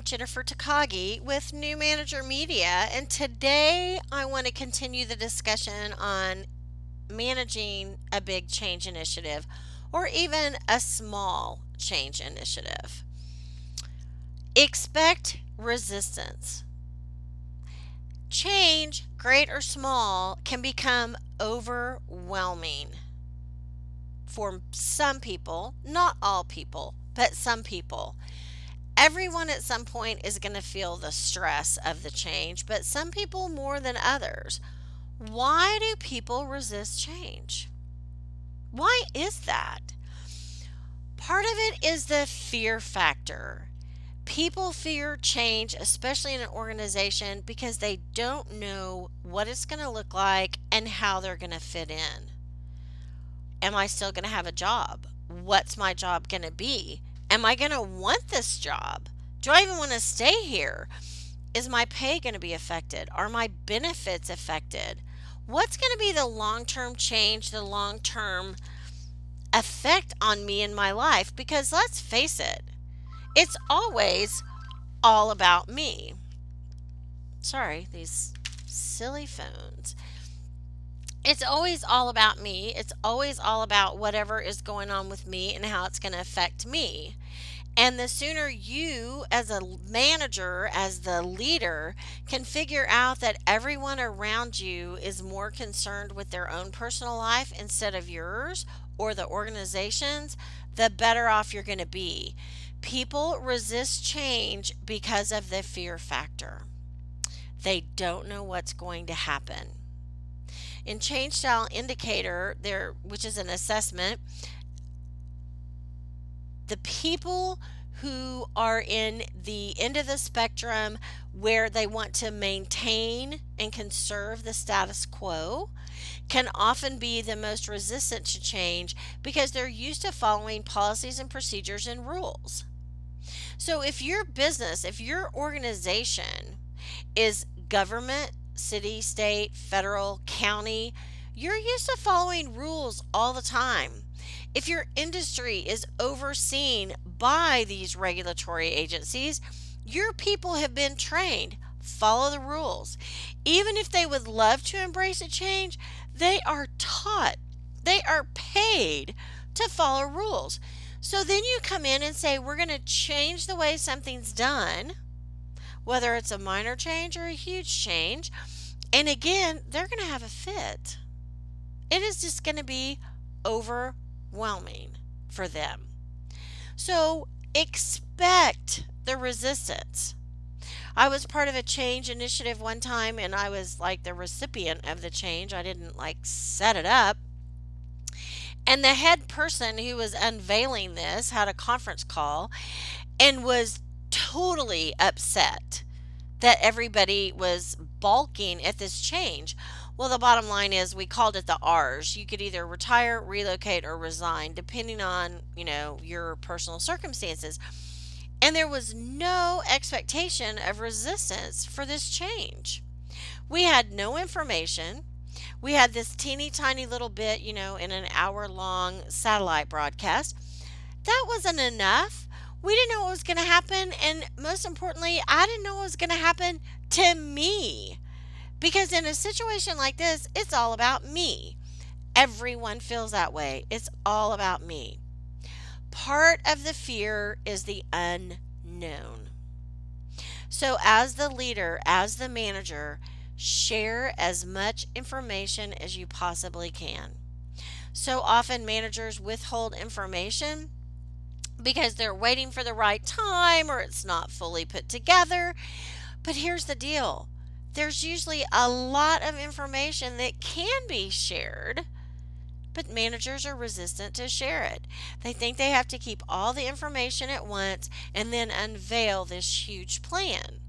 I'm Jennifer Takagi with New Manager Media, and today I want to continue the discussion on managing a big change initiative or even a small change initiative. Expect resistance. Change, great or small, can become overwhelming for some people, not all people, but some people. Everyone at some point is going to feel the stress of the change, but some people more than others. Why do people resist change? Why is that? Part of it is the fear factor. People fear change, especially in an organization, because they don't know what it's going to look like and how they're going to fit in. Am I still going to have a job? What's my job going to be? Am I going to want this job? Do I even want to stay here? Is my pay going to be affected? Are my benefits affected? what's going to be the long term change, the long term effect on me in my life? Because let's face it, it's always all about me. Sorry, these silly phones. It's always all about me. It's always all about whatever is going on with me and how it's going to affect me. And the sooner you, as a manager, as the leader, can figure out that everyone around you is more concerned with their own personal life instead of yours or the organization's, the better off you're going to be. People resist change because of the fear factor. They don't know what's going to happen. In Change Style Indicator, there, which is an assessment, the people who are in the end of the spectrum where they want to maintain and conserve the status quo can often be the most resistant to change because they're used to following policies and procedures and rules. So, if your business, if your organization is government, city, state, federal, county, you're used to following rules all the time. If your industry is overseen by these regulatory agencies, your people have been trained. Follow the rules. Even if they would love to embrace a change, they are taught, they are paid to follow rules. So then you come in and say, We're going to change the way something's done, whether it's a minor change or a huge change. And again, they're going to have a fit. It is just going to be over overwhelming for them. So expect the resistance. I was part of a change initiative one time and I was like the recipient of the change. I didn't like set it up. And the head person who was unveiling this had a conference call and was totally upset that everybody was balking at this change. Well, the bottom line is we called it the R's. You could either retire, relocate, or resign, depending on, you know, your personal circumstances. And there was no expectation of resistance for this change. We had no information. We had this teeny tiny little bit, you know, in an hour long satellite broadcast. That wasn't enough. We didn't know what was going to happen. And most importantly, I didn't know what was going to happen to me. Because in a situation like this, it's all about me. Everyone feels that way. It's all about me. Part of the fear is the unknown. So, as the leader, as the manager, share as much information as you possibly can. So often, managers withhold information because they're waiting for the right time or it's not fully put together. But here's the deal there's usually a lot of information that can be shared, but managers are resistant to share it. They think they have to keep all the information at once and then unveil this huge plan.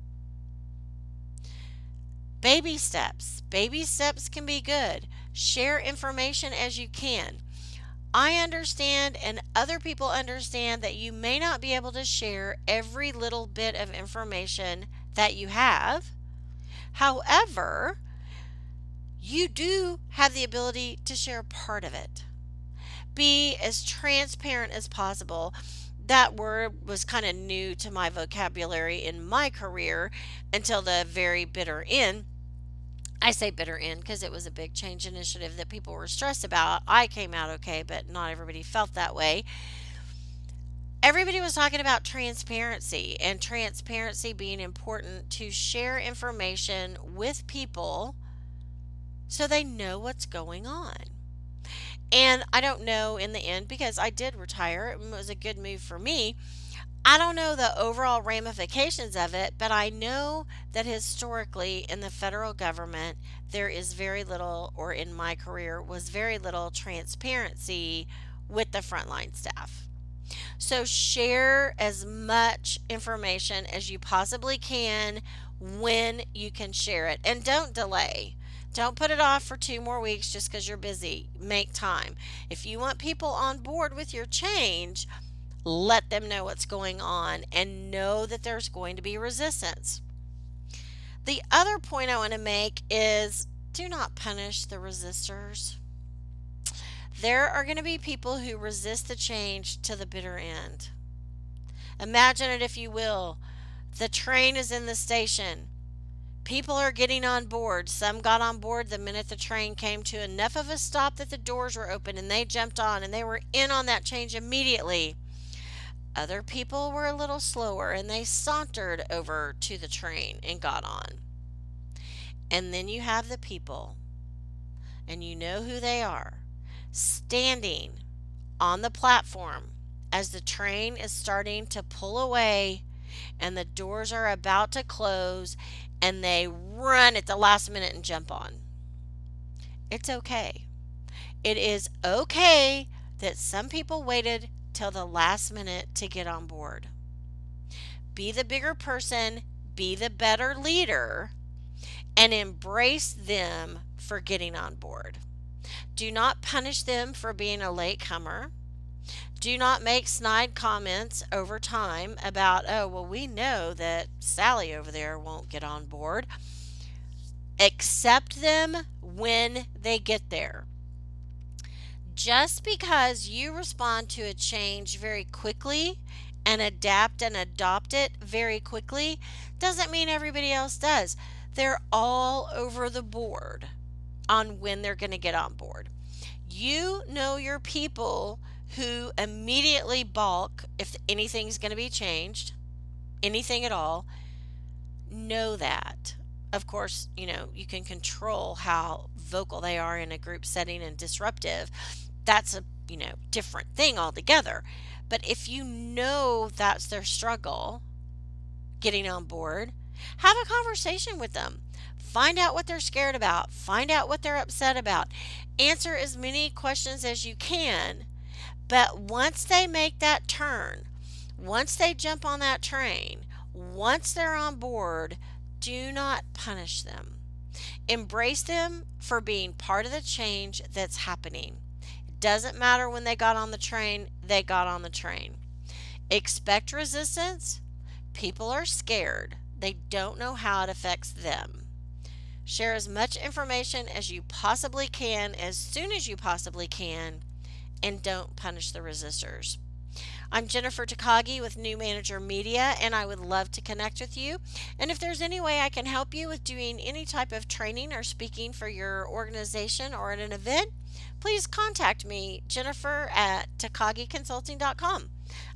Baby steps. Baby steps can be good. Share information as you can. I understand and other people understand that you may not be able to share every little bit of information that you have. However, you do have the ability to share part of it. Be as transparent as possible. That word was kind of new to my vocabulary in my career until the very bitter end. I say bitter end because it was a big change initiative that people were stressed about. I came out okay, but not everybody felt that way. Everybody was talking about transparency and transparency being important to share information with people so they know what's going on. And I don't know in the end because I did retire. It was a good move for me. I don't know the overall ramifications of it, but I know that historically in the federal government, there is very little, or in my career, was very little transparency with the frontline staff. So share as much information as you possibly can when you can share it. And don't delay. Don't put it off for two more weeks just because you're busy. Make time. If you want people on board with your change, let them know what's going on and know that there's going to be resistance. The other point I want to make is do not punish the resistors. There are going to be people who resist the change to the bitter end. Imagine it if you will. The train is in the station. People are getting on board. Some got on board the minute the train came to enough of a stop that the doors were open and they jumped on and they were in on that change immediately. Other people were a little slower and they sauntered over to the train and got on. And then you have the people, and you know who they are, standing on the platform as the train is starting to pull away and the doors are about to close and they run at the last minute and jump on. It's okay. It is okay that some people waited till the last minute to get on board. Be the bigger person, be the better leader, and embrace them for getting on board. Do not punish them for being a latecomer. Do not make snide comments over time about, oh, well, we know that Sally over there won't get on board. Accept them when they get there just because you respond to a change very quickly and adapt and adopt it very quickly doesn't mean everybody else does. They're all over the board on when they're going to get on board. You know your people who immediately balk if anything's going to be changed, anything at all. Know that. Of course, you know, you can control how vocal they are in a group setting and disruptive that's a you know different thing altogether but if you know that's their struggle getting on board have a conversation with them find out what they're scared about find out what they're upset about answer as many questions as you can but once they make that turn once they jump on that train once they're on board do not punish them embrace them for being part of the change that's happening It doesn't matter when they got on the train, they got on the train. Expect resistance. People are scared. They don't know how it affects them. Share as much information as you possibly can as soon as you possibly can and don't punish the resistors. I'm Jennifer Takagi with New Manager Media, and I would love to connect with you. And if there's any way I can help you with doing any type of training or speaking for your organization or at an event, please contact me, Jennifer at TakagiConsulting.com.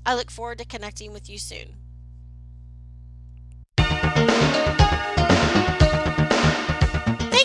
I look forward to connecting with you soon.